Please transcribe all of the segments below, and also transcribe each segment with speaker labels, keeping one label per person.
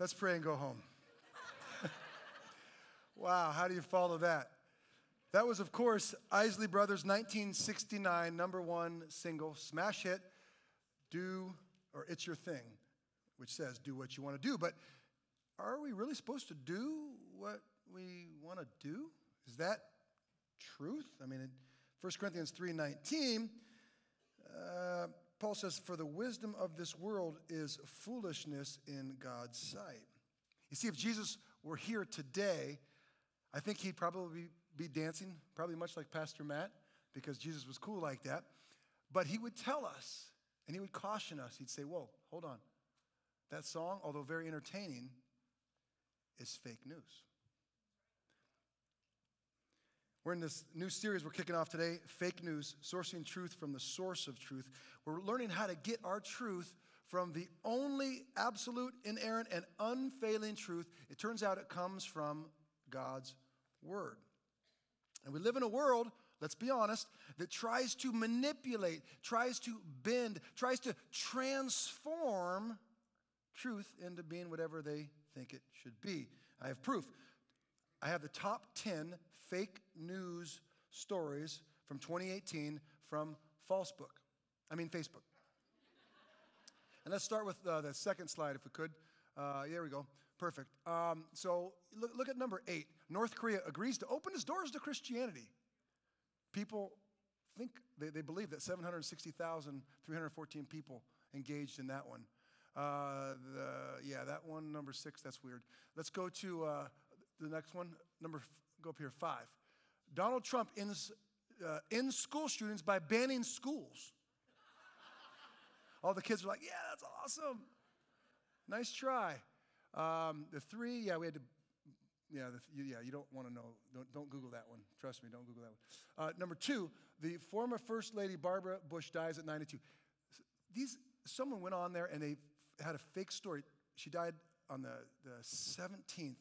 Speaker 1: Let's pray and go home. wow, how do you follow that? That was, of course, Isley Brothers' 1969 number one single, smash hit, Do, or It's Your Thing, which says, Do what you want to do. But are we really supposed to do what we want to do? Is that truth? I mean, in 1 Corinthians 3.19, uh, Paul says, For the wisdom of this world is foolishness in God's sight. You see, if Jesus were here today, I think he'd probably be dancing, probably much like Pastor Matt, because Jesus was cool like that. But he would tell us and he would caution us. He'd say, Whoa, hold on. That song, although very entertaining, is fake news. We're in this new series we're kicking off today Fake News, Sourcing Truth from the Source of Truth. We're learning how to get our truth from the only absolute, inerrant, and unfailing truth. It turns out it comes from God's Word. And we live in a world, let's be honest, that tries to manipulate, tries to bend, tries to transform truth into being whatever they think it should be. I have proof. I have the top 10 fake news stories from 2018 from Falsebook. I mean, Facebook. and let's start with uh, the second slide, if we could. Uh, there we go. Perfect. Um, so look, look at number eight. North Korea agrees to open its doors to Christianity. People think, they, they believe that 760,314 people engaged in that one. Uh, the, yeah, that one, number six, that's weird. Let's go to uh, the next one, number, go up here, five. Donald Trump ends, uh, ends school shootings by banning schools. All the kids are like, yeah, that's awesome. Nice try. Um, the three, yeah, we had to, yeah, the, yeah, you don't want to know. Don't, don't Google that one. Trust me, don't Google that one. Uh, number two, the former First Lady Barbara Bush dies at 92. These, someone went on there and they had a fake story. She died on the, the 17th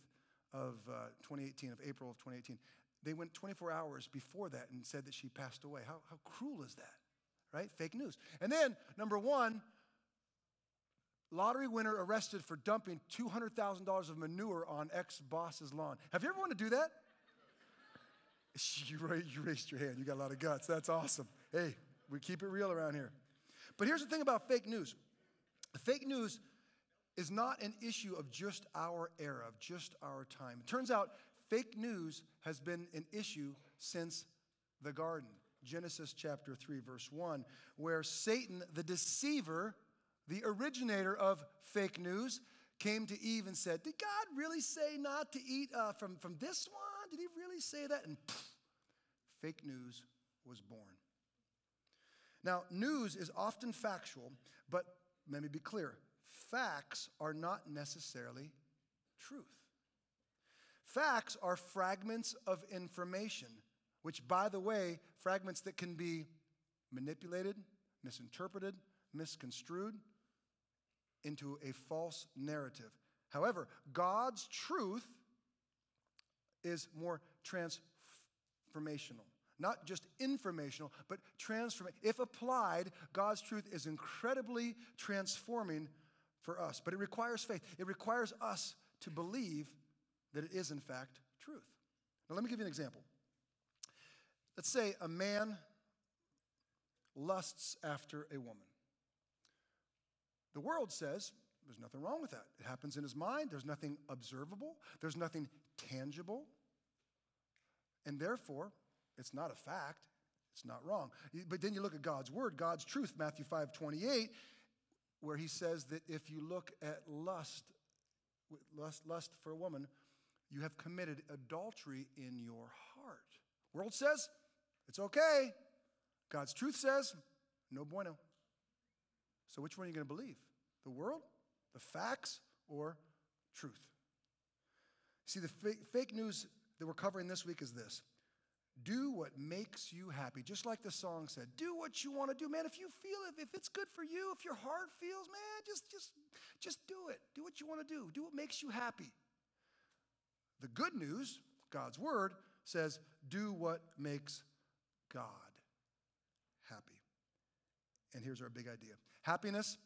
Speaker 1: of uh, 2018, of April of 2018. They went 24 hours before that and said that she passed away. How, how cruel is that? Right? Fake news. And then, number one, lottery winner arrested for dumping $200,000 of manure on ex boss's lawn. Have you ever wanted to do that? You raised your hand. You got a lot of guts. That's awesome. Hey, we keep it real around here. But here's the thing about fake news fake news is not an issue of just our era, of just our time. It turns out fake news has been an issue since the garden. Genesis chapter 3, verse 1, where Satan, the deceiver, the originator of fake news, came to Eve and said, Did God really say not to eat uh, from, from this one? Did he really say that? And pff, fake news was born. Now, news is often factual, but let me be clear facts are not necessarily truth. Facts are fragments of information, which, by the way, fragments that can be manipulated, misinterpreted, misconstrued into a false narrative. However, God's truth is more transformational. Not just informational, but transformational. If applied, God's truth is incredibly transforming for us. But it requires faith. It requires us to believe that it is, in fact, truth. Now, let me give you an example. Let's say a man lusts after a woman. The world says there's nothing wrong with that. It happens in his mind, there's nothing observable, there's nothing tangible, and therefore, it's not a fact. It's not wrong. But then you look at God's word, God's truth, Matthew 5 28, where he says that if you look at lust, lust, lust for a woman, you have committed adultery in your heart. World says it's okay. God's truth says no bueno. So which one are you going to believe? The world, the facts, or truth? See, the fake news that we're covering this week is this do what makes you happy. Just like the song said, do what you want to do. Man, if you feel it, if it's good for you, if your heart feels, man, just, just, just do it. Do what you want to do. Do what makes you happy. The good news, God's word, says, do what makes God happy. And here's our big idea happiness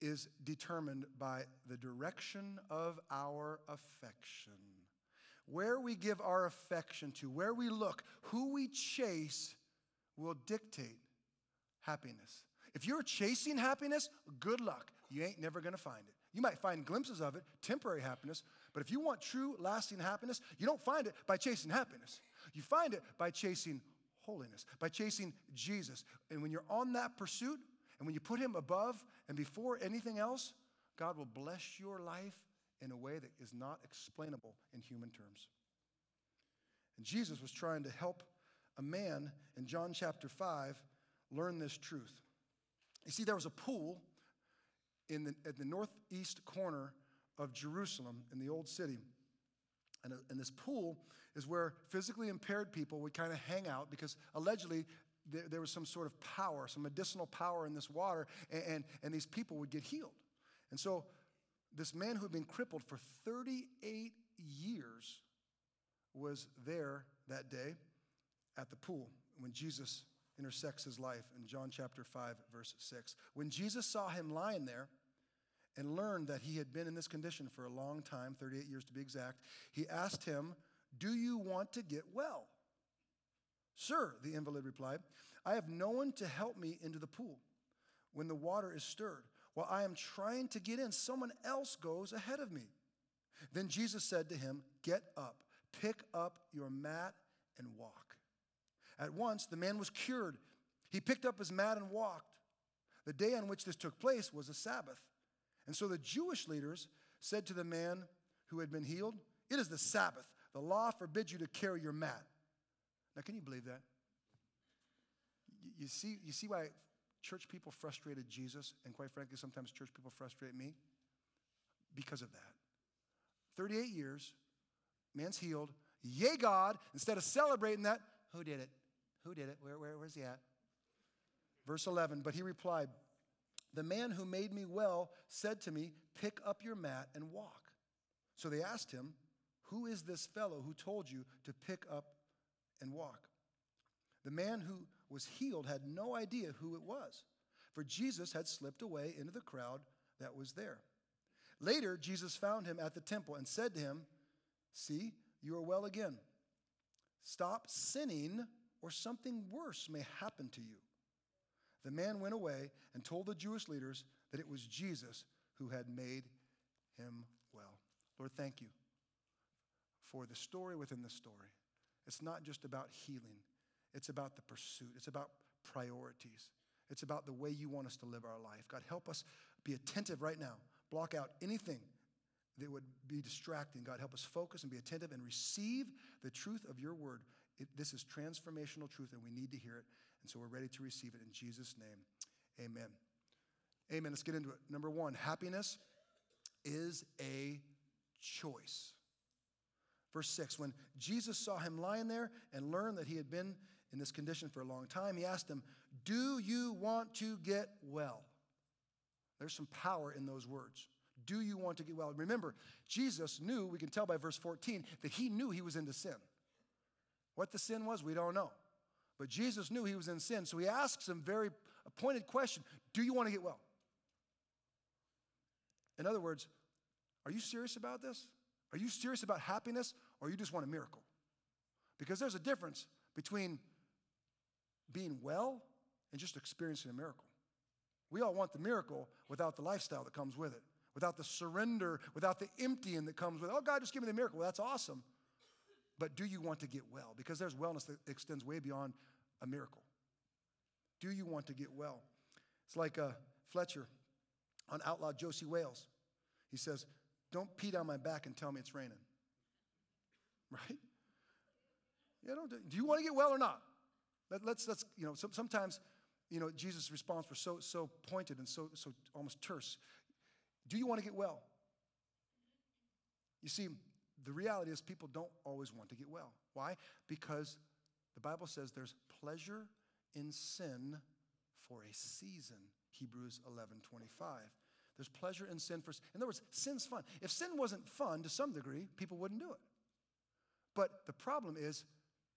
Speaker 1: is determined by the direction of our affection. Where we give our affection to, where we look, who we chase will dictate happiness. If you're chasing happiness, good luck. You ain't never gonna find it. You might find glimpses of it, temporary happiness, but if you want true, lasting happiness, you don't find it by chasing happiness. You find it by chasing holiness, by chasing Jesus. And when you're on that pursuit, and when you put Him above and before anything else, God will bless your life in a way that is not explainable in human terms. And Jesus was trying to help a man in John chapter 5 learn this truth. You see, there was a pool in the, at the northeast corner of Jerusalem in the old city. And, uh, and this pool is where physically impaired people would kind of hang out because allegedly there, there, was some sort of power, some medicinal power in this water, and, and, and these people would get healed. And so this man who had been crippled for 38 years was there that day at the pool when Jesus intersects his life in John chapter 5, verse 6. When Jesus saw him lying there and learned that he had been in this condition for a long time, 38 years to be exact, he asked him, Do you want to get well? Sir, the invalid replied, I have no one to help me into the pool when the water is stirred. While I am trying to get in, someone else goes ahead of me. Then Jesus said to him, Get up, pick up your mat, and walk. At once, the man was cured. He picked up his mat and walked. The day on which this took place was a Sabbath. And so the Jewish leaders said to the man who had been healed, It is the Sabbath. The law forbids you to carry your mat. Now, can you believe that? You see, you see why church people frustrated Jesus, and quite frankly, sometimes church people frustrate me? Because of that. 38 years, man's healed. Yay, God. Instead of celebrating that, who did it? Who did it? Where, where, where's he at? Verse 11, but he replied, The man who made me well said to me, Pick up your mat and walk. So they asked him, Who is this fellow who told you to pick up and walk? The man who was healed had no idea who it was, for Jesus had slipped away into the crowd that was there. Later, Jesus found him at the temple and said to him, See, you are well again. Stop sinning, or something worse may happen to you. The man went away and told the Jewish leaders that it was Jesus who had made him well. Lord, thank you for the story within the story. It's not just about healing, it's about the pursuit, it's about priorities, it's about the way you want us to live our life. God, help us be attentive right now. Block out anything that would be distracting. God, help us focus and be attentive and receive the truth of your word. It, this is transformational truth, and we need to hear it. And so we're ready to receive it in Jesus' name. Amen. Amen. Let's get into it. Number one, happiness is a choice. Verse 6 When Jesus saw him lying there and learned that he had been in this condition for a long time, he asked him, Do you want to get well? There's some power in those words. Do you want to get well? Remember, Jesus knew, we can tell by verse 14, that he knew he was into sin. What the sin was, we don't know. But Jesus knew he was in sin, so he asks him very a pointed question Do you want to get well? In other words, are you serious about this? Are you serious about happiness, or you just want a miracle? Because there's a difference between being well and just experiencing a miracle. We all want the miracle without the lifestyle that comes with it without the surrender, without the emptying that comes with, it. oh, God, just give me the miracle. Well, that's awesome. But do you want to get well? Because there's wellness that extends way beyond a miracle. Do you want to get well? It's like uh, Fletcher on Outlaw Josey Wales. He says, Don't pee down my back and tell me it's raining. Right? Yeah, don't, do you want to get well or not? Let, us let's, let's, you know, sometimes, you know, Jesus' response was so, so pointed and so, so almost terse. Do you want to get well? You see, the reality is people don't always want to get well. Why? Because the Bible says there's pleasure in sin for a season. Hebrews 11 25. There's pleasure in sin for in other words, sin's fun. If sin wasn't fun to some degree, people wouldn't do it. But the problem is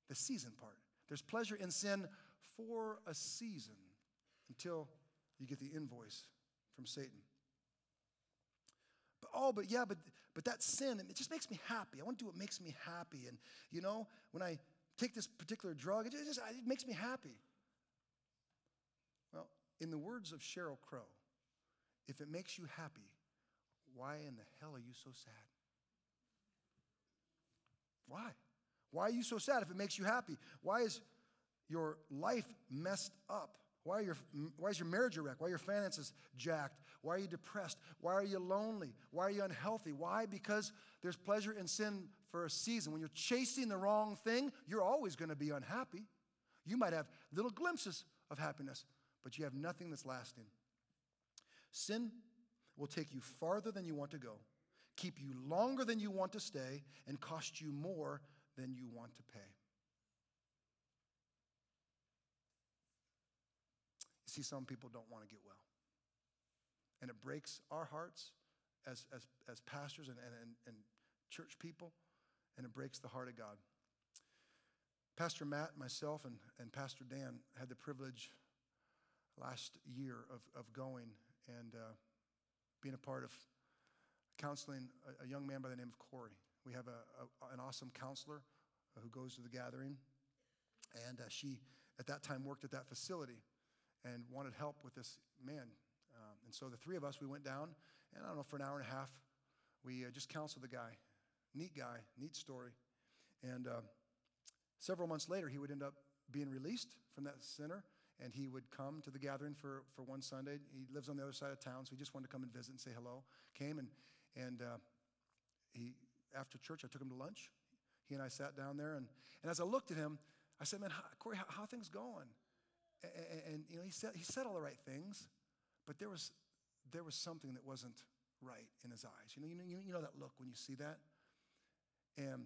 Speaker 1: the season part. There's pleasure in sin for a season until you get the invoice from Satan. But, oh, but yeah, but but that sin, it just makes me happy. I want to do what makes me happy. And you know, when I take this particular drug, it just it makes me happy. Well, in the words of Sheryl Crow, if it makes you happy, why in the hell are you so sad? Why? Why are you so sad if it makes you happy? Why is your life messed up? Why, are your, why is your marriage a wreck? Why are your finances jacked? Why are you depressed? Why are you lonely? Why are you unhealthy? Why? Because there's pleasure in sin for a season. When you're chasing the wrong thing, you're always going to be unhappy. You might have little glimpses of happiness, but you have nothing that's lasting. Sin will take you farther than you want to go, keep you longer than you want to stay, and cost you more than you want to pay. You see, some people don't want to get well. And it breaks our hearts as, as, as pastors and, and, and church people, and it breaks the heart of God. Pastor Matt, myself, and, and Pastor Dan had the privilege last year of, of going and uh, being a part of counseling a, a, young man by the name of Corey. We have a, a an awesome counselor who goes to the gathering, and uh, she, at that time, worked at that facility and wanted help with this man. Um, and so the three of us, we went down, and I don't know, for an hour and a half, we uh, just counseled the guy. Neat guy, neat story. And uh, several months later, he would end up being released from that center, and he would come to the gathering for, for one Sunday. He lives on the other side of town, so he just wanted to come and visit and say hello. Came, and, and uh, he, after church, I took him to lunch. He and I sat down there, and, and as I looked at him, I said, Man, how, Corey, how, how things going? And, and, you know, he said, he said all the right things, but there was, there was something that wasn't right in his eyes. You know, you know, you know that look when you see that? And,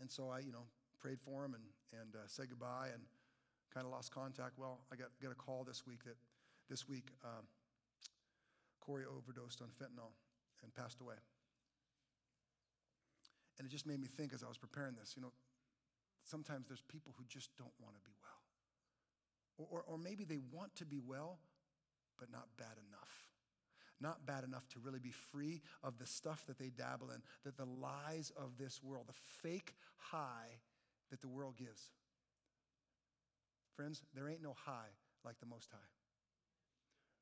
Speaker 1: and so I, you know, prayed for him and, and uh, said goodbye and kind of lost contact. Well, I got, got a call this week that this week um, Corey overdosed on fentanyl and passed away. And it just made me think as I was preparing this, you know, sometimes there's people who just don't want to be well. Or, or maybe they want to be well, but not bad enough. Not bad enough to really be free of the stuff that they dabble in, that the lies of this world, the fake high that the world gives. Friends, there ain't no high like the Most High.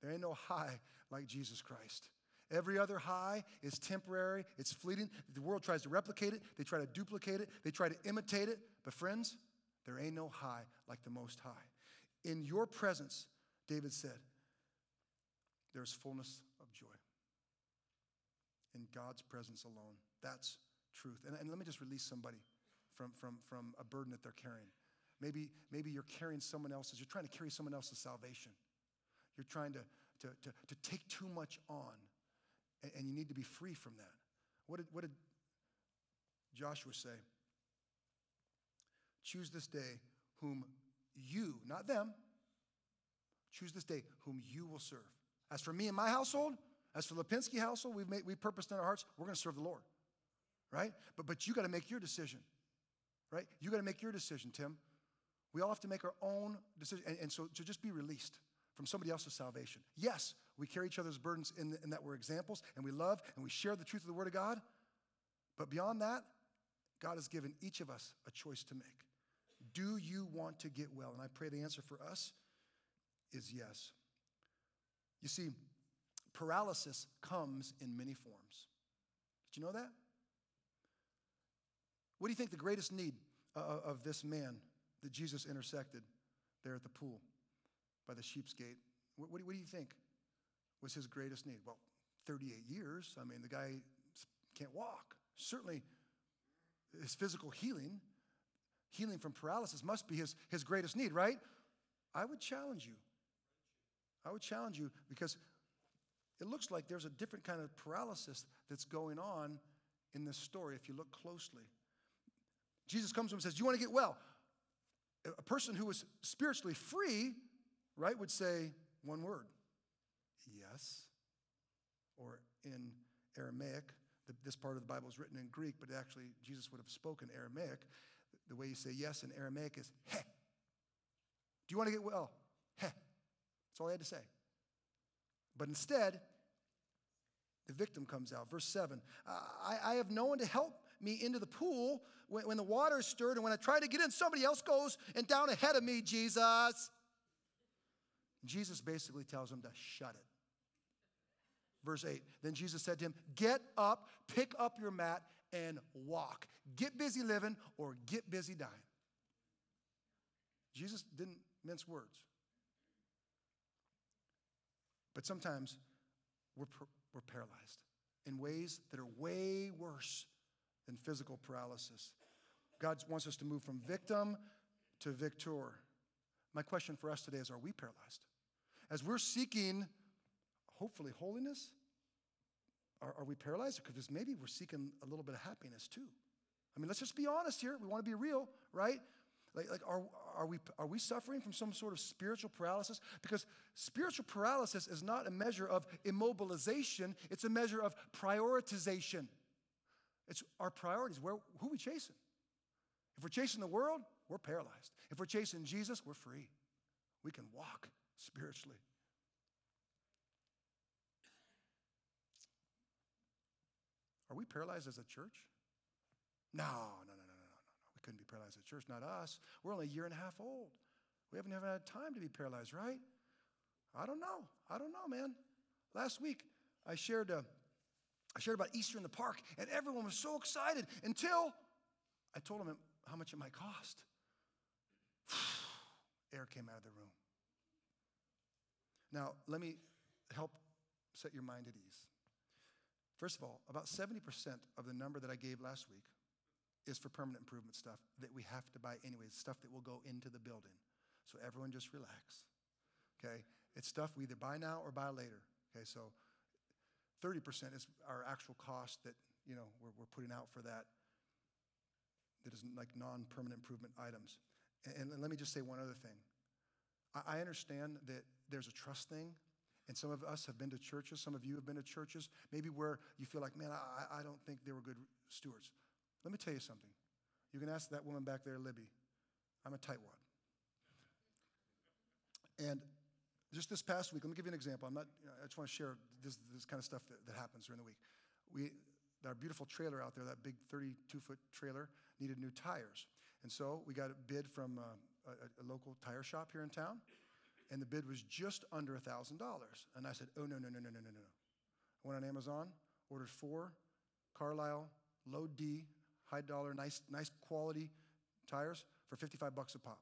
Speaker 1: There ain't no high like Jesus Christ. Every other high is temporary, it's fleeting. The world tries to replicate it, they try to duplicate it, they try to imitate it. But, friends, there ain't no high like the Most High. In your presence, David said, there's fullness of joy. In God's presence alone. That's truth. And, and let me just release somebody from, from, from a burden that they're carrying. Maybe, maybe you're carrying someone else's, you're trying to carry someone else's salvation. You're trying to, to, to, to take too much on, and, and you need to be free from that. What did, what did Joshua say? Choose this day whom you, not them, choose this day whom you will serve. As for me and my household, as for Lepinski household, we've made we purposed in our hearts, we're going to serve the Lord. Right? But but you got to make your decision. Right? You got to make your decision, Tim. We all have to make our own decision. And, and so to just be released from somebody else's salvation. Yes, we carry each other's burdens in, in that we're examples and we love and we share the truth of the Word of God. But beyond that, God has given each of us a choice to make. Do you want to get well? And I pray the answer for us is yes. You see, paralysis comes in many forms. Did you know that? What do you think the greatest need uh, of this man that Jesus intersected there at the pool by the sheep's gate? What, do you think was his greatest need? Well, 38 years. I mean, the guy can't walk. Certainly, his physical healing healing from paralysis must be his, his greatest need, right? I would challenge you. I would challenge you because it looks like there's a different kind of paralysis that's going on in this story if you look closely. Jesus comes to him and says, Do you want to get well? A person who was spiritually free, right, would say one word yes. Or in Aramaic, this part of the Bible is written in Greek, but actually Jesus would have spoken Aramaic the way you say yes in Aramaic is he. Do you want to get well? He. That's all he had to say. But instead, The victim comes out. Verse 7 I, I have no one to help me into the pool when, when the water is stirred, and when I try to get in, somebody else goes and down ahead of me, Jesus. Jesus basically tells him to shut it. Verse 8 Then Jesus said to him, Get up, pick up your mat, and walk. Get busy living or get busy dying. Jesus didn't mince words. But sometimes we're, we're paralyzed in ways that are way worse than physical paralysis. God wants us to move from victim to victor. My question for us today is Are we paralyzed? As we're seeking, hopefully, holiness, are, are we paralyzed? Because maybe we're seeking a little bit of happiness too. I mean, let's just be honest here. We want to be real, right? Like, like are, are, we, are we suffering from some sort of spiritual paralysis? Because spiritual paralysis is not a measure of immobilization, it's a measure of prioritization. It's our priorities. Where, who we chasing? If we're chasing the world, we're paralyzed. If we're chasing Jesus, we're free. We can walk spiritually. Are we paralyzed as a church? No, no, no, no, no, no, no. We couldn't be paralyzed as a church, not us. We're only a year and a half old. We haven't even had time to be paralyzed, right? I don't know. I don't know, man. Last week, I shared, uh, I shared about Easter in the park, and everyone was so excited until I told them how much it might cost. Air came out of the room. Now, let me help set your mind at ease. First of all, about 70% of the number that I gave last week is for permanent improvement stuff that we have to buy anyways, stuff that will go into the building. So everyone just relax. Okay? It's stuff we either buy now or buy later. Okay, so 30% is our actual cost that, you know, we're, we're putting out for that that is like non-permanent improvement items. And, and let me just say one other thing. I, I understand that there's a trust thing and some of us have been to churches, some of you have been to churches, maybe where you feel like, man, I, I don't think they were good stewards. Let me tell you something. You can ask that woman back there, Libby. I'm a tightwad. And just this past week, let me give you an example. I'm not, I just want to share this, this kind of stuff that, that happens during the week. We, our beautiful trailer out there, that big 32 foot trailer, needed new tires. And so we got a bid from uh, a, a, local tire shop here in town and the bid was just under $1,000. And I said, oh, no, no, no, no, no, no, no. I went on Amazon, ordered four Carlisle low D, high dollar, nice, nice quality tires for 55 bucks a pop.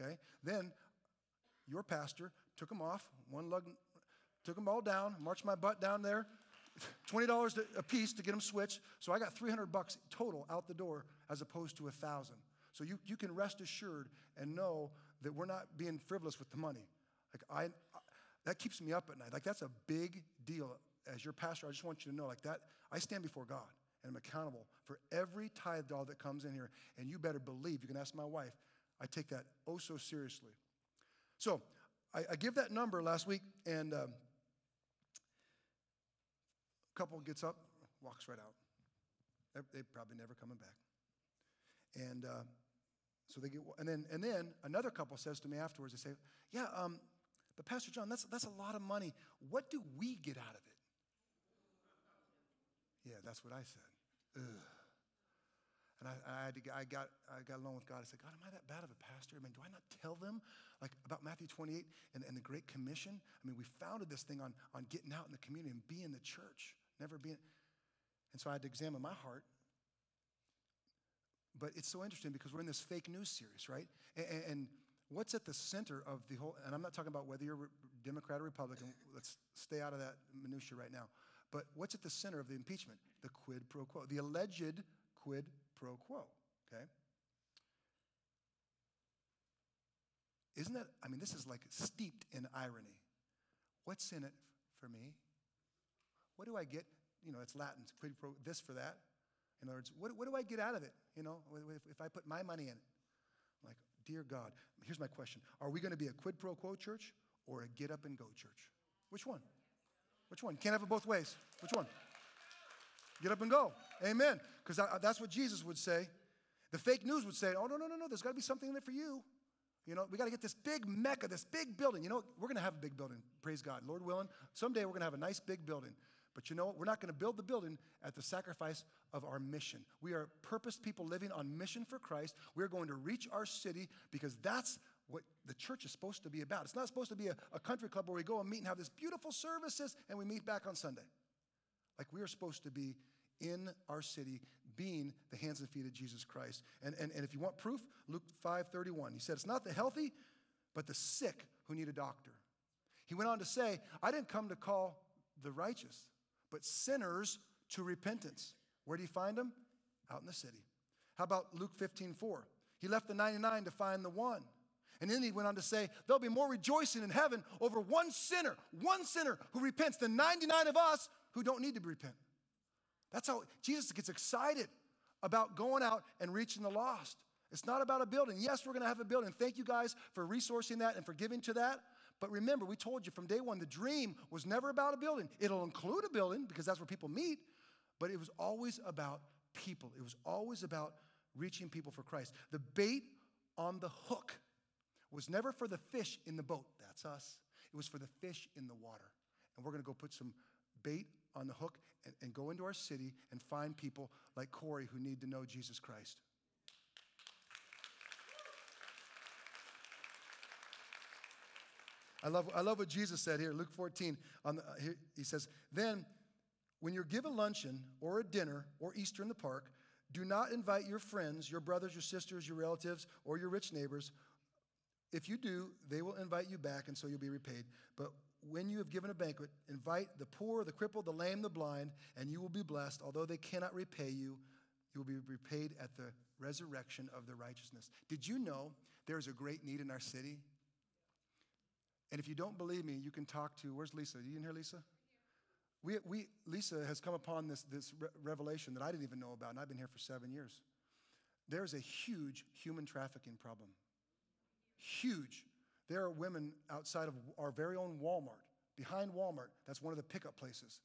Speaker 1: Okay? Then your pastor took them off, one lug, took them all down, marched my butt down there, $20 a piece to get them switched. So I got 300 bucks total out the door as opposed to a 1000 So you, you can rest assured and know that we're not being frivolous with the money. Like I, I, that keeps me up at night. Like that's a big deal. As your pastor, I just want you to know, like that, I stand before God and I'm accountable for every tithe dollar that comes in here. And you better believe, you can ask my wife, I take that oh so seriously. So I, I give that number last week, and um, couple gets up, walks right out. They're, they're probably never coming back. And uh, so they get, and then, and then another couple says to me afterwards, they say, Yeah, um, but Pastor Jon, that's, that's a lot of money. What do we get out of it? Yeah, that's what I said. Ugh. And I, I, had to, I, got, I got along with God. I said, God, am I that bad of a pastor? I mean, do I not tell them like about Matthew 28 and, and the Great Commission? I mean, we founded this thing on, on getting out in the community and being the church, never being. And so I had to examine my heart but it's so interesting because we're in this fake news series, right? And, and, what's at the center of the whole, and I'm not talking about whether you're Democrat or Republican, let's stay out of that minutia right now. But what's at the center of the impeachment? The quid pro quo, the alleged quid pro quo, okay? Isn't that, I mean, this is like steeped in irony. What's in it for me? What do I get? You know, it's Latin, quid pro, this for that. In other words, what, what do I get out of it? You know, if, if I put my money in it. I'm like, dear God, here's my question. Are we going to be a quid pro quo church or a get up and go church? Which one? Which one? Can't have it both ways. Which one? Get up and go. Amen. Because that's what Jesus would say. The fake news would say, oh, no, no, no, no, there's got to be something in it for you. You know, we got to get this big mecca, this big building. You know, we're going to have a big building, praise God. Lord willing, someday we're going to have a nice big building. But you know what? We're not going to build the building at the sacrifice of our mission. We are purposed people living on mission for Christ. We're going to reach our city because that's what the church is supposed to be about. It's not supposed to be a, a country club where we go and meet and have this beautiful services and we meet back on Sunday. Like we are supposed to be in our city being the hands and feet of Jesus Christ. And, and, and if you want proof, Luke 5:31. He said, It's not the healthy, but the sick who need a doctor. He went on to say, I didn't come to call the righteous, but sinners to repentance. Where do you find them? Out in the city. How about Luke 15:4? He left the 99 to find the one. And then he went on to say, There'll be more rejoicing in heaven over one sinner, one sinner who repents than 99 of us who don't need to repent. That's how Jesus gets excited about going out and reaching the lost. It's not about a building. Yes, we're going to have a building. Thank you guys for resourcing that and for giving to that. But remember, we told you from day one the dream was never about a building. It'll include a building because that's where people meet, but it was always about people. It was always about reaching people for Christ. The bait on the hook was never for the fish in the boat. That's us. It was for the fish in the water. And we're going to go put some bait on the hook and, and go into our city and find people like Corey who need to know Jesus Christ. I love, I love what Jesus said here, Luke 14. On the, uh, he says, Then, when you're given luncheon or a dinner or Easter in the park, do not invite your friends, your brothers, your sisters, your relatives, or your rich neighbors. If you do, they will invite you back, and so you'll be repaid. But when you have given a banquet, invite the poor, the crippled, the lame, the blind, and you will be blessed. Although they cannot repay you, you will be repaid at the resurrection of the righteousness. Did you know there's a great need in our city? And if you don't believe me, you can talk to, where's Lisa? You in here, Lisa? We, we, Lisa has come upon this, this re- revelation that I didn't even know about, and I've been here for seven years. There's a huge human trafficking problem. Huge. There are women outside of our very own Walmart, behind Walmart. That's one of the pickup places.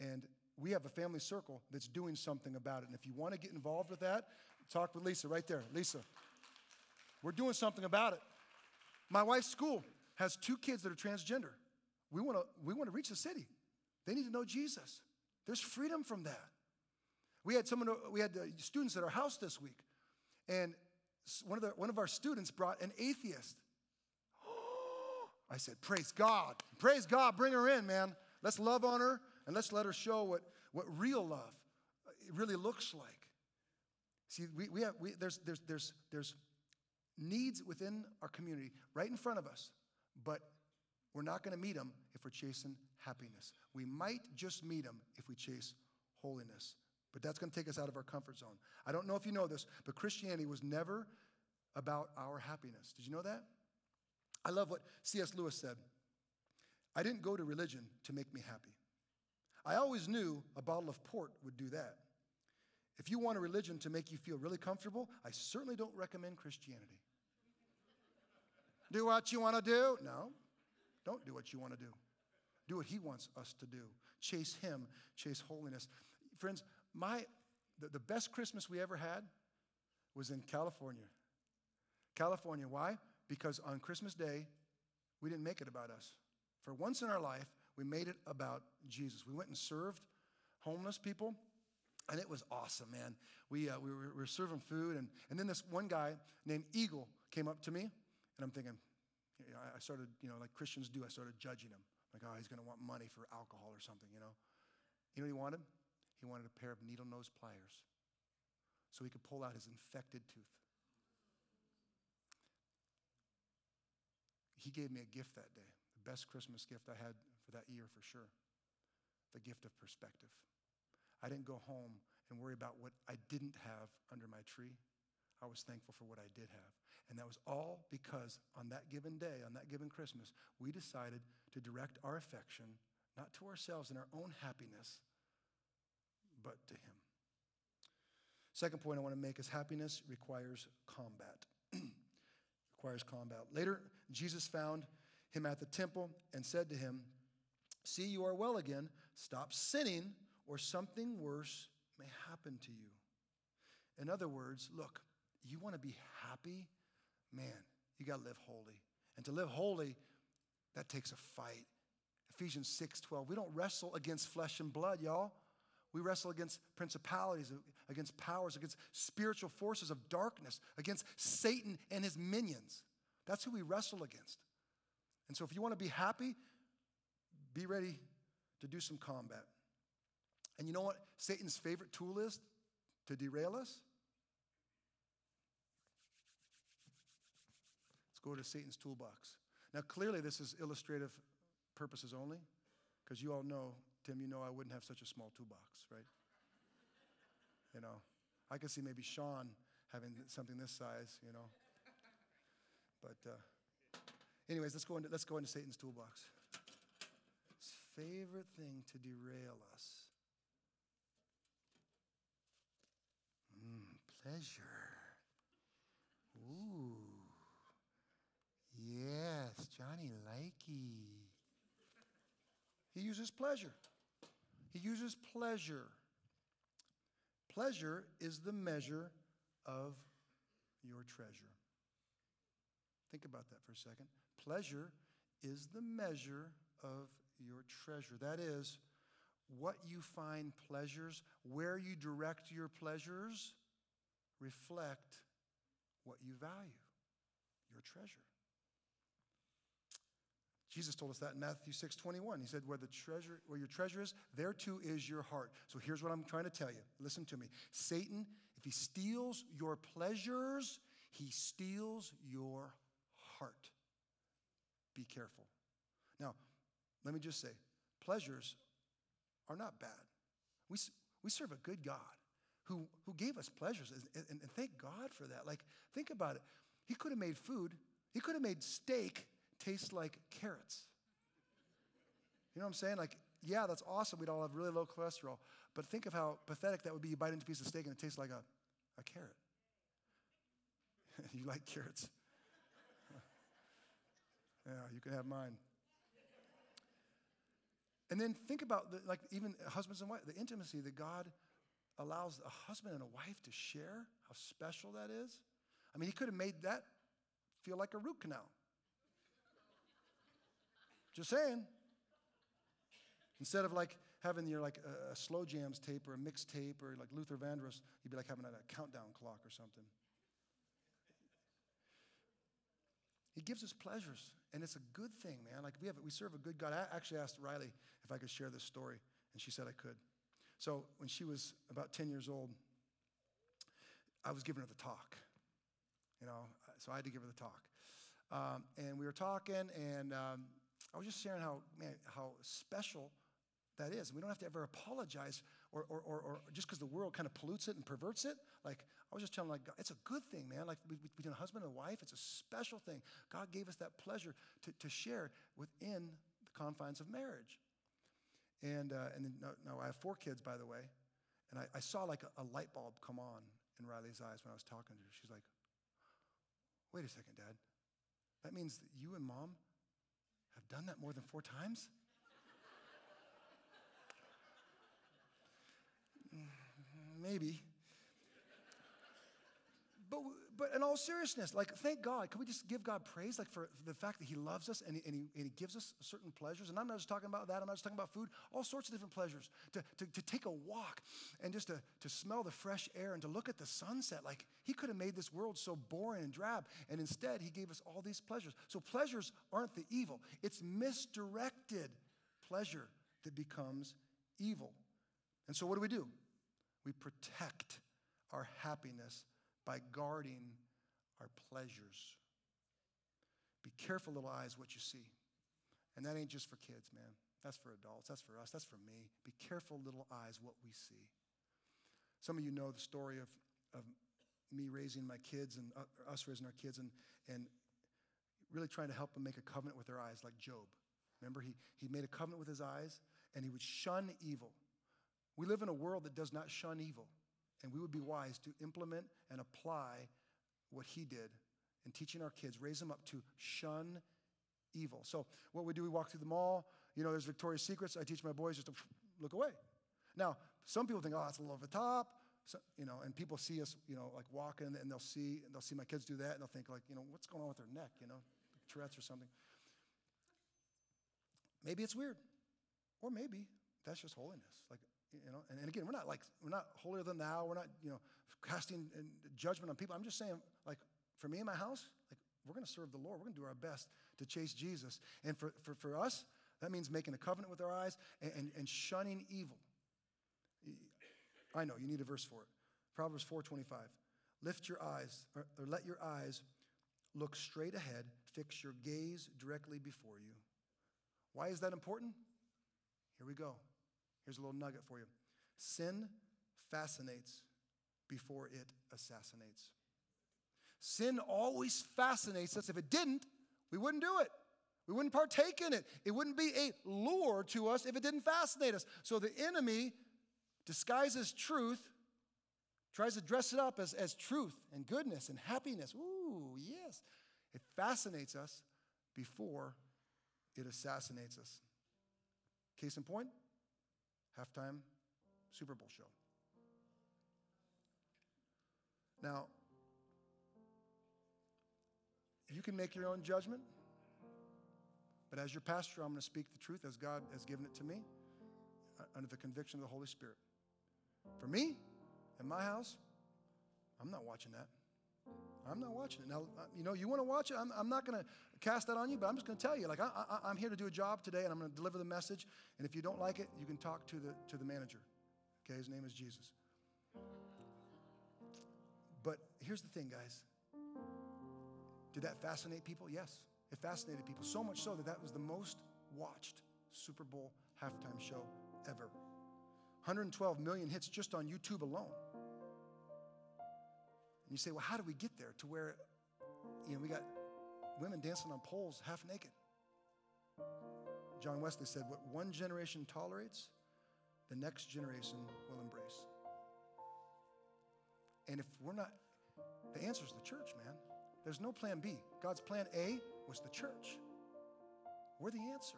Speaker 1: And we have a family circle that's doing something about it. And if you want to get involved with that, talk with Lisa right there. Lisa, we're doing something about it. My wife's school has two kids that are transgender. We want to we want to reach the city. They need to know Jesus. There's freedom from that. We had someone we had uh, students at our house this week, and one of the one of our students brought an atheist I said, Praise God. Praise God. Bring her in, man. Let's love on her and let's let her show what, what real love really looks like. See, we, we have, we, there's, there's, there's, there's needs within our community right in front of us, but we're not going to meet them if we're chasing happiness. We might just meet them if we chase holiness, but that's going to take us out of our comfort zone. I don't know if you know this, but Christianity was never about our happiness. Did you know that? I love what C.S. Lewis said. I didn't go to religion to make me happy. I always knew a bottle of port would do that. If you want a religion to make you feel really comfortable, I certainly don't recommend Christianity. Do what you want to do? No, don't do what you want to do. Do what He wants us to do. Chase Him, chase holiness. Friends, my, the, the best Christmas we ever had was in California. California, why? because on Christmas Day, we didn't make it about us. For once in our life, we made it about Jesus. We went and served homeless people, and it was awesome, man. We, uh, we, were, we, were, serving food, and, and then this one guy named Eagle came up to me, and I'm thinking, I started, you know, like Christians do, I started judging him. Like, oh, he's going to want money for alcohol or something, you know. You know what he wanted? He wanted a pair of needle nose pliers so he could pull out his infected tooth. he gave me a gift that day, the best Christmas gift I had for that year for sure the gift of perspective. I didn't go home and worry about what I didn't have under my tree. I was thankful for what I did have. And that was all because on that given day, on that given Christmas, we decided to direct our affection not to ourselves and our own happiness, but to Him. Second point I want to make is happiness requires combat requires combat. Later, Jesus found him at the temple and said to him, See, you are well again. Stop sinning, or something worse may happen to you. In other words, look, you want to be happy? Man, you got to live holy. And to live holy, that takes a fight. Ephesians 6 12. We don't wrestle against flesh and blood, y'all. We wrestle against principalities, against powers, against spiritual forces of darkness, against Satan and his minions. That's who we wrestle against. And so, if you want to be happy, be ready to do some combat. And you know what Satan's favorite tool is to derail us? Let's go to Satan's toolbox. Now, clearly, this is illustrative purposes only, because you all know, Tim, you know I wouldn't have such a small toolbox, right? you know, I could see maybe Sean having something this size, you know. But, uh, anyways, let's go into let's go into Satan's toolbox. His favorite thing to derail us. Mm, pleasure. Ooh. Yes, Johnny likey. He uses pleasure. He uses pleasure. Pleasure is the measure of your treasure. Think about that for a second. Pleasure is the measure of your treasure. That is, what you find pleasures, where you direct your pleasures, reflect what you value, your treasure. Jesus told us that in Matthew 6 21. He said, Where the treasure, where your treasure is, there too is your heart. So here's what I'm trying to tell you. Listen to me. Satan, if he steals your pleasures, he steals your heart. Be careful. Now, let me just say, pleasures are not bad. We, we serve a good God who, who gave us pleasures, and, and, and thank God for that. Like, think about it. He could have made food, he could have made steak taste like carrots. You know what I'm saying? Like, yeah, that's awesome. We'd all have really low cholesterol. But think of how pathetic that would be. You bite into a piece of steak and it tastes like a, a carrot. you like carrots? yeah, you can have mine. And then think about, the, like, even husbands and wives, the intimacy that God allows a husband and a wife to share, how special that is. I mean, he could have made that feel like a root canal. Just saying. Instead of like having your like a, slow jams tape or a mixed tape or like Luther Vandross, you'd be like having a, a countdown clock or something. He gives us pleasures, and it's a good thing, man. Like we have, we serve a good God. I actually asked Riley if I could share this story, and she said I could. So when she was about 10 years old, I was giving her the talk. You know, so I had to give her the talk. Um, and we were talking, and um, I was just sharing how, man, how special that is. We don't have to ever apologize or, or, or, or just because the world kind of pollutes it and perverts it. Like, I was just telling, like, it's a good thing, man. Like, between a husband and a wife, it's a special thing. God gave us that pleasure to, to share within the confines of marriage. And, uh, and then, now, now, I have four kids, by the way. And I, I saw like a, a light bulb come on in Riley's eyes when I was talking to her. She's like, wait a second, Dad. That means that you and mom have done that more than four times? Mm, maybe. But, but in all seriousness, like, thank God. Can we just give God praise, like, for, the fact that He loves us and he, and, he, and he gives us certain pleasures? And I'm not just talking about that. I'm not just talking about food. All sorts of different pleasures. To, to, to take a walk and just to, to smell the fresh air and to look at the sunset. Like, He could have made this world so boring and drab. And instead, He gave us all these pleasures. So pleasures aren't the evil. It's misdirected pleasure that becomes evil. And so what do we do? We protect our happiness by guarding our pleasures. Be careful, little eyes, what you see. And that ain't just for kids, man. That's for adults. That's for us. That's for me. Be careful, little eyes, what we see. Some of you know the story of, of me raising my kids and uh, us raising our kids and, and really trying to help them make a covenant with their eyes, like Job. Remember, he, he made a covenant with his eyes and he would shun evil. We live in a world that does not shun evil. And we would be wise to implement and apply what he did in teaching our kids, raise them up to shun evil. So, what we do, we walk through the mall. You know, there's Victoria's Secrets. I teach my boys just to look away. Now, some people think, oh, that's a little over the top. So, you know, and people see us, you know, like walking, and they'll see, and they'll see my kids do that, and they'll think, like, you know, what's going on with their neck, you know, Tourette's or something. Maybe it's weird. Or maybe that's just holiness. Like, you know, and, and again, we're not like, we're not holier than thou. We're not, you know, casting uh, judgment on people. I'm just saying, like, for me and my house, like, we're going to serve the Lord. We're going to do our best to chase Jesus. And for, for, for us, that means making a covenant with our eyes and, and, and shunning evil. I know, you need a verse for it. Proverbs 4.25. Lift your eyes, or, or let your eyes look straight ahead. Fix your gaze directly before you. Why is that important? Here we go. Here's a little nugget for you. Sin fascinates before it assassinates. Sin always fascinates us. If it didn't, we wouldn't do it. We wouldn't partake in it. It wouldn't be a lure to us if it didn't fascinate us. So the enemy disguises truth, tries to dress it up as, as truth and goodness and happiness. Ooh, yes. It fascinates us before it assassinates us. Case in point, halftime Super Bowl show. Now, you can make your own judgment, but as your pastor, I'm going to speak the truth as God has given it to me uh, under the conviction of the Holy Spirit. For me, in my house, I'm not watching that. I'm not watching it. Now, uh, you know, you want to watch it? I'm, I'm not going to cast that on you, but I'm just going to tell you, like, I, am here to do a job today, and I'm going to deliver the message. And if you don't like it, you can talk to the, to the manager. Okay, his name is Jesus. But here's the thing, guys. Did that fascinate people? Yes, it fascinated people. So much so that that was the most watched Super Bowl halftime show ever. 112 million hits just on YouTube alone. And you say, well, how do we get there to where, you know, we got women dancing on poles half naked? John Wesley said, what one generation tolerates, the next generation will embrace. And if we're not, the answer is the church, man. There's no plan B. God's plan A was the church. We're the answer.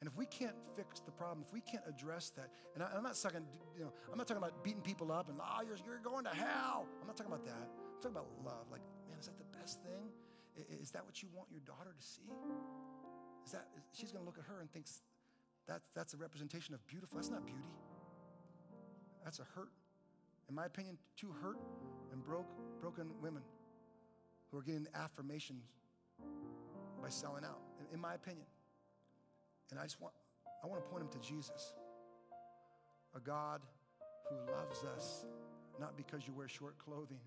Speaker 1: And if we can't fix the problem, if we can't address that, and I, am not talking, you know, I'm not talking about beating people up and oh, you're, you're going to hell. I'm not talking about that. I'm talking about love. Like, man, is that the best thing? Is that what you want your daughter to see? Is that she's going to look at her and thinks that's that's a representation of beautiful? That's not beauty. That's a hurt. In my opinion, two hurt and broke broken women who are getting affirmations by selling out. In my opinion. And I just want, I want to point them to Jesus, a God who loves us, not because you wear short clothing,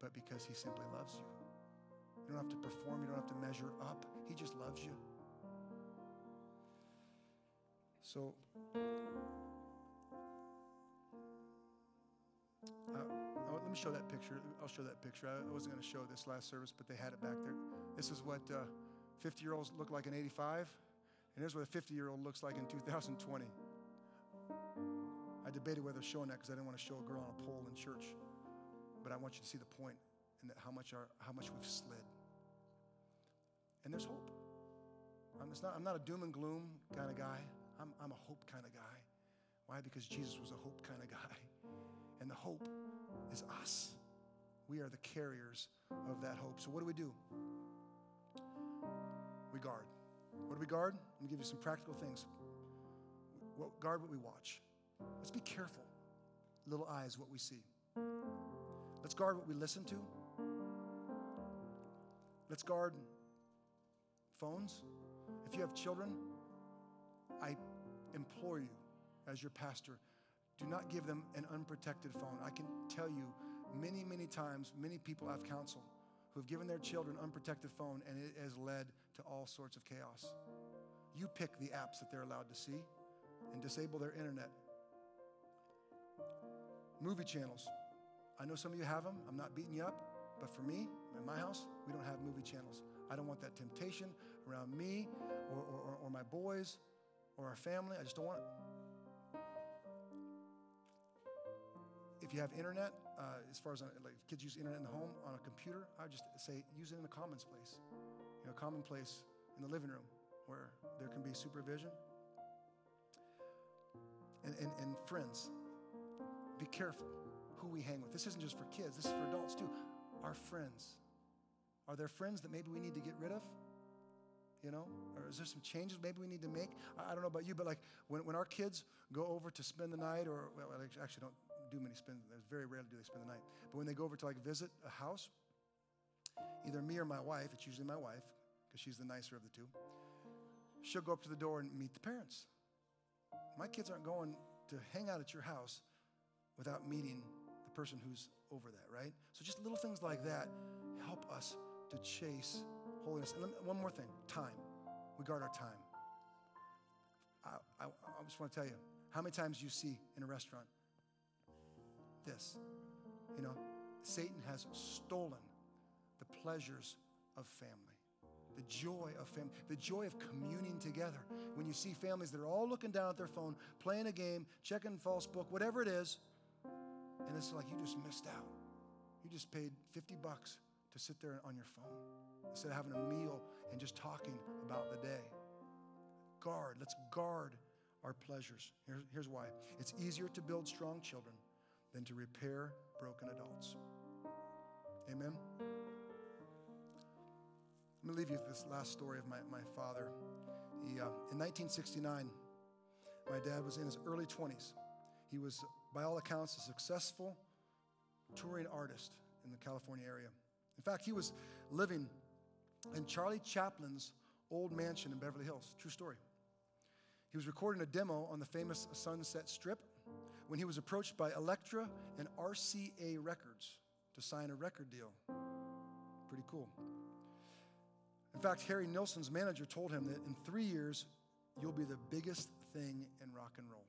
Speaker 1: but because he simply loves you. You don't have to perform, you don't have to measure up. He just loves you. So, let me show that picture. I'll show that picture. I wasn't going to show this last service, but they had it back there. This is what 50 uh, year olds look like in 85. And here's what a 50 year old looks like in 2020. I debated whether showing that because I didn't want to show a girl on a pole in church. But I want you to see the point and how much, our, how much we've slid. And there's hope. I'm, not, I'm not a doom and gloom kind of guy. I'm, I'm a hope kind of guy. Why? Because Jesus was a hope kind of guy. And the hope is us. We are the carriers of that hope. So, what do we do? We guard. What do we guard? Let me give you some practical things. What, guard what we watch. Let's be careful. Little eyes, what we see. Let's guard what we listen to. Let's guard phones. If you have children, I implore you, as your pastor, do not give them an unprotected phone. I can tell you many, many times, many people I've counseled who have given their children unprotected phone and it has led to all sorts of chaos. You pick the apps that they're allowed to see and disable their internet. Movie channels. I know some of you have them. I'm not beating you up, but for me, in my house, we don't have movie channels. I don't want that temptation around me or, or, or my boys or our family. I just don't want it. if you have internet, uh, as far as uh, like kids use internet in the home on a computer, I would just say use it in the commons place, you know, common place in the living room where there can be supervision. And, and, and friends, be careful who we hang with. This isn't just for kids, this is for adults too. Our friends. Are there friends that maybe we need to get rid of? you know? Or is there some changes maybe we need to make? I, don't know about you, but like when, when our kids go over to spend the night, or, well, actually don't do many spend, very rarely do they spend the night. But when they go over to like visit a house, either me or my wife, it's usually my wife, because she's the nicer of the two, she'll go up to the door and meet the parents. My kids aren't going to hang out at your house without meeting the person who's over that, right? So just little things like that help us to chase holiness. And one more thing time. We guard our time. I, I, I just want to tell you how many times you see in a restaurant this. You know, Satan has stolen the pleasures of family the joy of family, the joy of communing together. When you see families that are all looking down at their phone, playing a game, checking Facebook, whatever it is, and it's like you just missed out. You just paid 50 bucks to sit there on your phone instead of having a meal and just talking about the day. Guard, let's guard our pleasures. Here's, here's why it's easier to build strong children than to repair broken adults. Amen. Let me leave you with this last story of my, my father. He, uh, in 1969, my dad was in his early 20s. He was, by all accounts, a successful touring artist in the California area. In fact, he was living in Charlie Chaplin's old mansion in Beverly Hills. True story. He was recording a demo on the famous Sunset Strip when he was approached by Elektra and RCA Records to sign a record deal. Pretty cool. In fact, Harry Nilsson's manager told him that in three years, you'll be the biggest thing in rock and roll.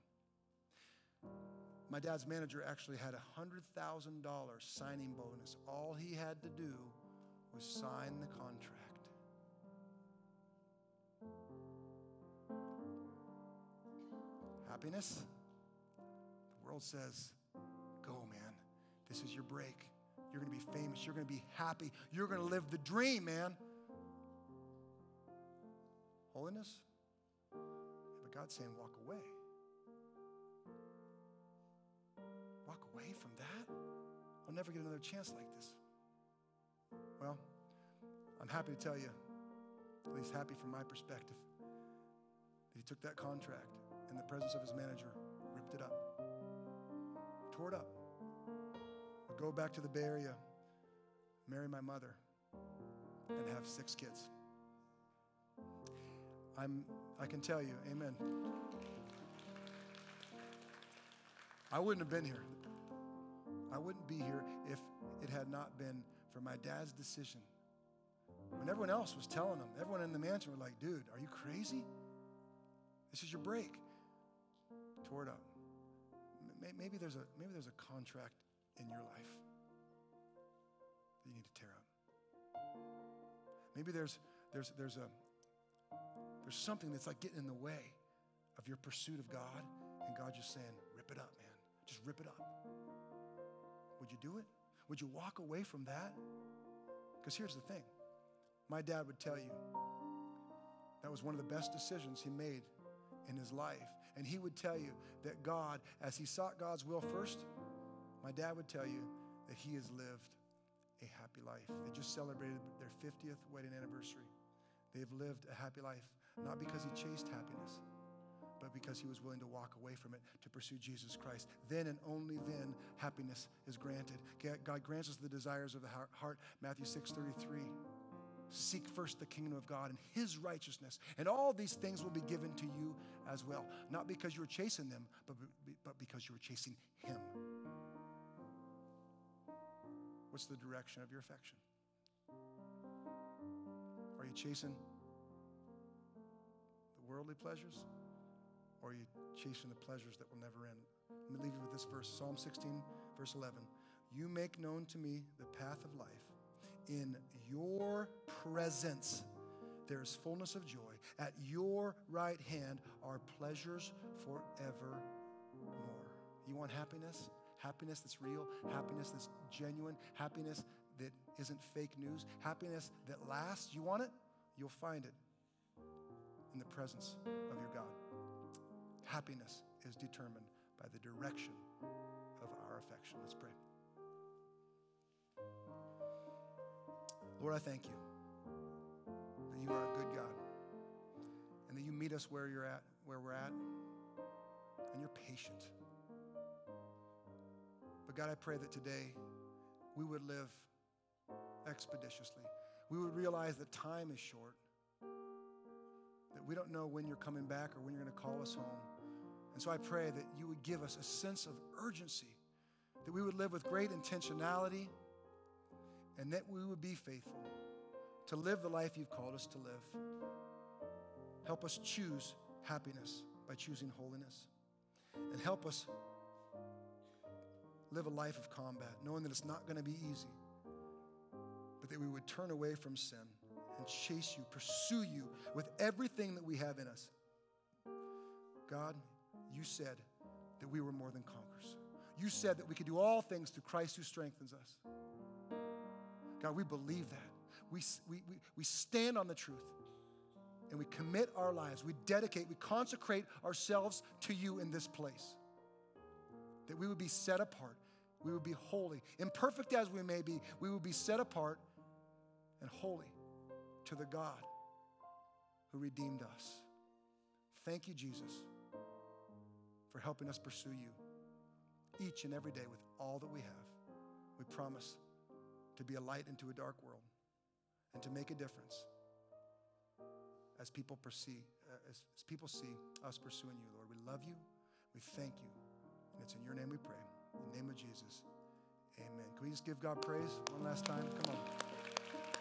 Speaker 1: My dad's manager actually had a $100,000 signing bonus. All he had to do was sign the contract. Happiness? The world says, go, man. This is your break. You're going to be famous. You're going to be happy. You're going to live the dream, man. Holiness? But God's saying, walk away. Walk away from that? I'll never get another chance like this. Well, I'm happy to tell you, at least happy from my perspective, that he took that contract in the presence of his manager, ripped it up, tore it up, would go back to the Bay Area, marry my mother, and have six kids. I'm, I can tell you, amen. I wouldn't have been here. I wouldn't be here if it had not been for my dad's decision. When everyone else was telling him, everyone in the mansion were like, dude, are you crazy? This is your break. Tore it up. Maybe there's a, maybe there's a contract in your life that you need to tear up. Maybe there's, there's, there's a, there's something that's like getting in the way of your pursuit of God, and God just saying, rip it up, man. Just rip it up. Would you do it? Would you walk away from that? Because here's the thing my dad would tell you that was one of the best decisions he made in his life. And he would tell you that God, as he sought God's will first, my dad would tell you that he has lived a happy life. They just celebrated their 50th wedding anniversary. They've lived a happy life. Not because he chased happiness, but because he was willing to walk away from it to pursue Jesus Christ. Then and only then happiness is granted. God grants us the desires of the heart. Matthew 6 33. Seek first the kingdom of God and his righteousness, and all these things will be given to you as well. Not because you were chasing them, but, but because you were chasing him. What's the direction of your affection? Are you chasing worldly pleasures? Or are you chasing the pleasures that will never end? Let me leave you with this verse Psalm 16, verse 11. You make known to me the path of life. In your presence, there is fullness of joy. At your right hand are pleasures forevermore. You want happiness? Happiness that's real, happiness that's genuine, happiness that isn't fake news, happiness that lasts. You want it? You'll find it in the presence of your God. Happiness is determined by the direction of our affection. Let's pray. Lord, I thank you that you are a good God. and that you meet us where you're at, where we're at, and you're patient. But God, I pray that today we would live expeditiously. We would realize that time is short, that we don't know when you're coming back or when you're going to call us home. And so I pray that you would give us a sense of urgency, that we would live with great intentionality, and that we would be faithful to live the life you've called us to live. Help us choose happiness by choosing holiness. And help us live a life of combat, knowing that it's not going to be easy, but that we would turn away from sin and chase you, pursue you with everything that we have in us. God, you said that we were more than conquerors. You said that we could do all things through Christ who strengthens us. God, we believe that. We, we, we, we stand on the truth and we commit our lives. We dedicate, we consecrate ourselves to you in this place. That we would be set apart, we would be holy. Imperfect as we may be, we would be set apart and holy to the God who redeemed us. Thank you, Jesus, for helping us pursue you each and every day with all that we have. We promise to be a light into a dark world and to make a difference as people perceive, uh, as, as people see us pursuing you, Lord. We love you. We thank you. And it's in your name we pray. In the name of Jesus. Amen. Can we just give God praise one last time? Come on.